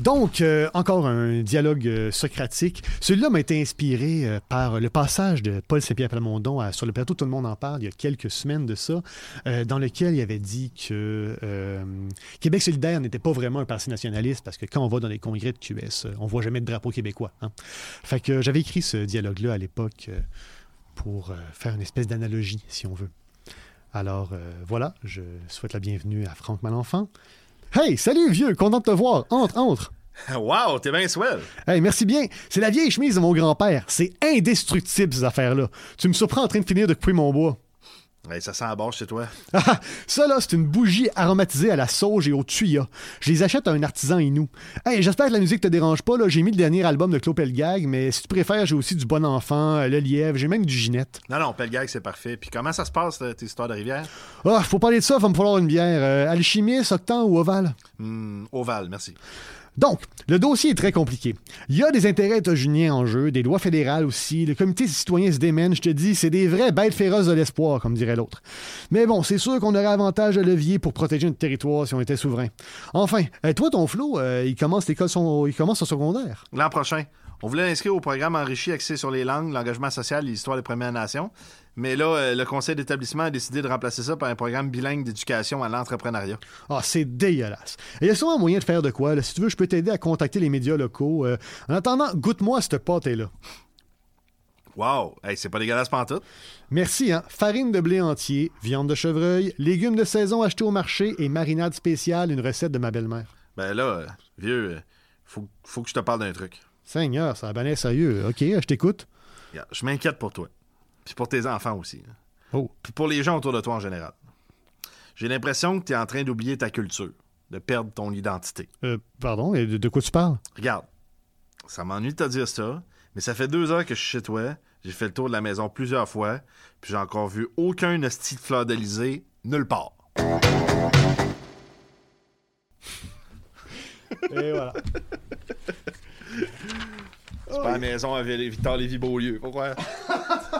Donc, euh, encore un dialogue euh, socratique. Celui-là m'a été inspiré euh, par le passage de Paul Saint-Pierre Plamondon à- sur le plateau Tout le monde en parle il y a quelques semaines de ça, dans lequel il avait dit que Québec solidaire n'était pas vraiment un parti nationaliste parce que quand on va dans les congrès de QS, on voit jamais de drapeau québécois. hein. Fait que j'avais écrit ce dialogue-là à l'époque pour faire une espèce d'analogie, si on veut. Alors voilà, je souhaite la bienvenue à Franck Malenfant. Hey, salut vieux, content de te voir. Entre, entre. Wow, t'es bien swell. Hey, merci bien. C'est la vieille chemise de mon grand-père. C'est indestructible, ces affaires-là. Tu me surprends en train de finir de couper mon bois. Hey, ça sent la chez toi. Ah, ça, là, c'est une bougie aromatisée à la sauge et au tuya. Je les achète à un artisan inou. Hey, j'espère que la musique te dérange pas. Là. J'ai mis le dernier album de Claude Pelgag, mais si tu préfères, j'ai aussi du Bon Enfant, euh, Le Lièvre, j'ai même du Ginette. Non, non, Pelgag, c'est parfait. Puis comment ça se passe, tes histoires de rivière? Ah, faut parler de ça, va me falloir une bière. Euh, alchimiste, octan ou ovale? Hmm, ovale, merci. Donc, le dossier est très compliqué. Il y a des intérêts états-uniens en jeu, des lois fédérales aussi, le comité citoyen se démène, je te dis, c'est des vrais bêtes féroces de l'espoir, comme dirait l'autre. Mais bon, c'est sûr qu'on aurait avantage de levier pour protéger notre territoire si on était souverain. Enfin, euh, toi, ton Flo, euh, il commence l'école son... il commence son secondaire. L'an prochain, on voulait l'inscrire au programme enrichi axé sur les langues, l'engagement social et l'histoire des Premières Nations. Mais là, euh, le conseil d'établissement a décidé de remplacer ça par un programme bilingue d'éducation à l'entrepreneuriat. Ah, c'est dégueulasse. Et il y a sûrement moyen de faire de quoi. là. Si tu veux, je peux t'aider à contacter les médias locaux. Euh, en attendant, goûte-moi cette pâte-là. Wow! Hey, c'est pas dégueulasse pantoute. Merci, hein. Farine de blé entier, viande de chevreuil, légumes de saison achetés au marché et marinade spéciale, une recette de ma belle-mère. Ben là, euh, vieux, euh, faut, faut que je te parle d'un truc. Seigneur, ça a bien sérieux. OK, je t'écoute. Je m'inquiète pour toi. Puis pour tes enfants aussi. là. Oh. Puis pour les gens autour de toi en général. J'ai l'impression que tu es en train d'oublier ta culture, de perdre ton identité. Euh, pardon, et de, quoi tu parles? Regarde, ça m'ennuie de te dire ça, mais ça fait deux heures que je suis chez toi. J'ai fait le tour de la maison plusieurs fois, puis j'ai encore vu aucun hostie de fleur d'Elysée nulle part. Et voilà. C'est pas la maison à Victor Lévy-Beaulieu, pourquoi?